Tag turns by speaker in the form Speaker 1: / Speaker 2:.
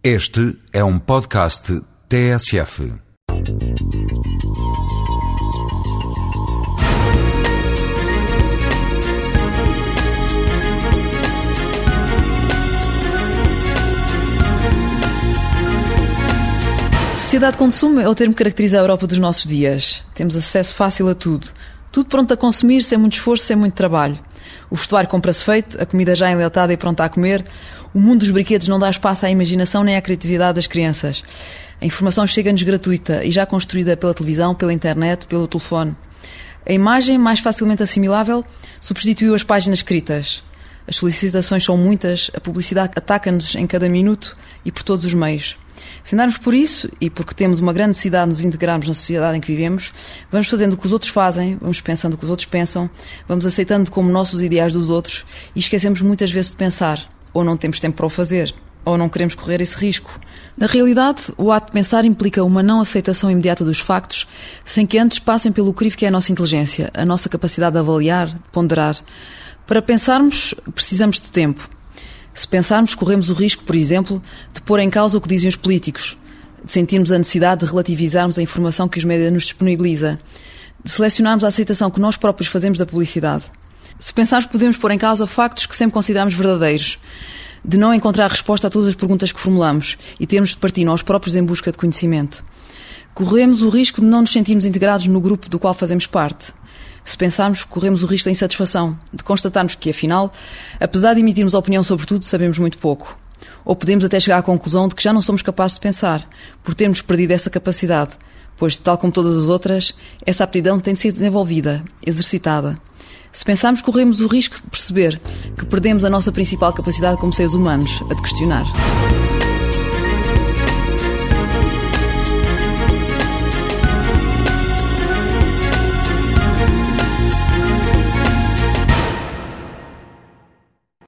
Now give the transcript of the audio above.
Speaker 1: Este é um podcast TSF.
Speaker 2: Sociedade de consumo é o termo que caracteriza a Europa dos nossos dias. Temos acesso fácil a tudo. Tudo pronto a consumir, sem muito esforço, sem muito trabalho. O vestuário compra-se feito, a comida já enlatada e pronta a comer. O mundo dos brinquedos não dá espaço à imaginação nem à criatividade das crianças. A informação chega-nos gratuita e já construída pela televisão, pela internet, pelo telefone. A imagem, mais facilmente assimilável, substituiu as páginas escritas. As solicitações são muitas, a publicidade ataca-nos em cada minuto e por todos os meios. Se andarmos por isso, e porque temos uma grande necessidade de nos integrarmos na sociedade em que vivemos, vamos fazendo o que os outros fazem, vamos pensando o que os outros pensam, vamos aceitando como nossos ideais dos outros e esquecemos muitas vezes de pensar, ou não temos tempo para o fazer, ou não queremos correr esse risco. Na realidade, o ato de pensar implica uma não aceitação imediata dos factos, sem que antes passem pelo crivo que é a nossa inteligência, a nossa capacidade de avaliar, de ponderar. Para pensarmos, precisamos de tempo. Se pensarmos, corremos o risco, por exemplo, de pôr em causa o que dizem os políticos, de sentirmos a necessidade de relativizarmos a informação que os médias nos disponibiliza, de selecionarmos a aceitação que nós próprios fazemos da publicidade. Se pensarmos, podemos pôr em causa factos que sempre consideramos verdadeiros, de não encontrar resposta a todas as perguntas que formulamos e termos de partir nós próprios em busca de conhecimento. Corremos o risco de não nos sentirmos integrados no grupo do qual fazemos parte. Se pensarmos, corremos o risco da insatisfação, de constatarmos que, afinal, apesar de emitirmos opinião sobre tudo, sabemos muito pouco. Ou podemos até chegar à conclusão de que já não somos capazes de pensar, por termos perdido essa capacidade, pois, tal como todas as outras, essa aptidão tem de ser desenvolvida, exercitada. Se pensarmos, corremos o risco de perceber que perdemos a nossa principal capacidade como seres humanos, a de questionar.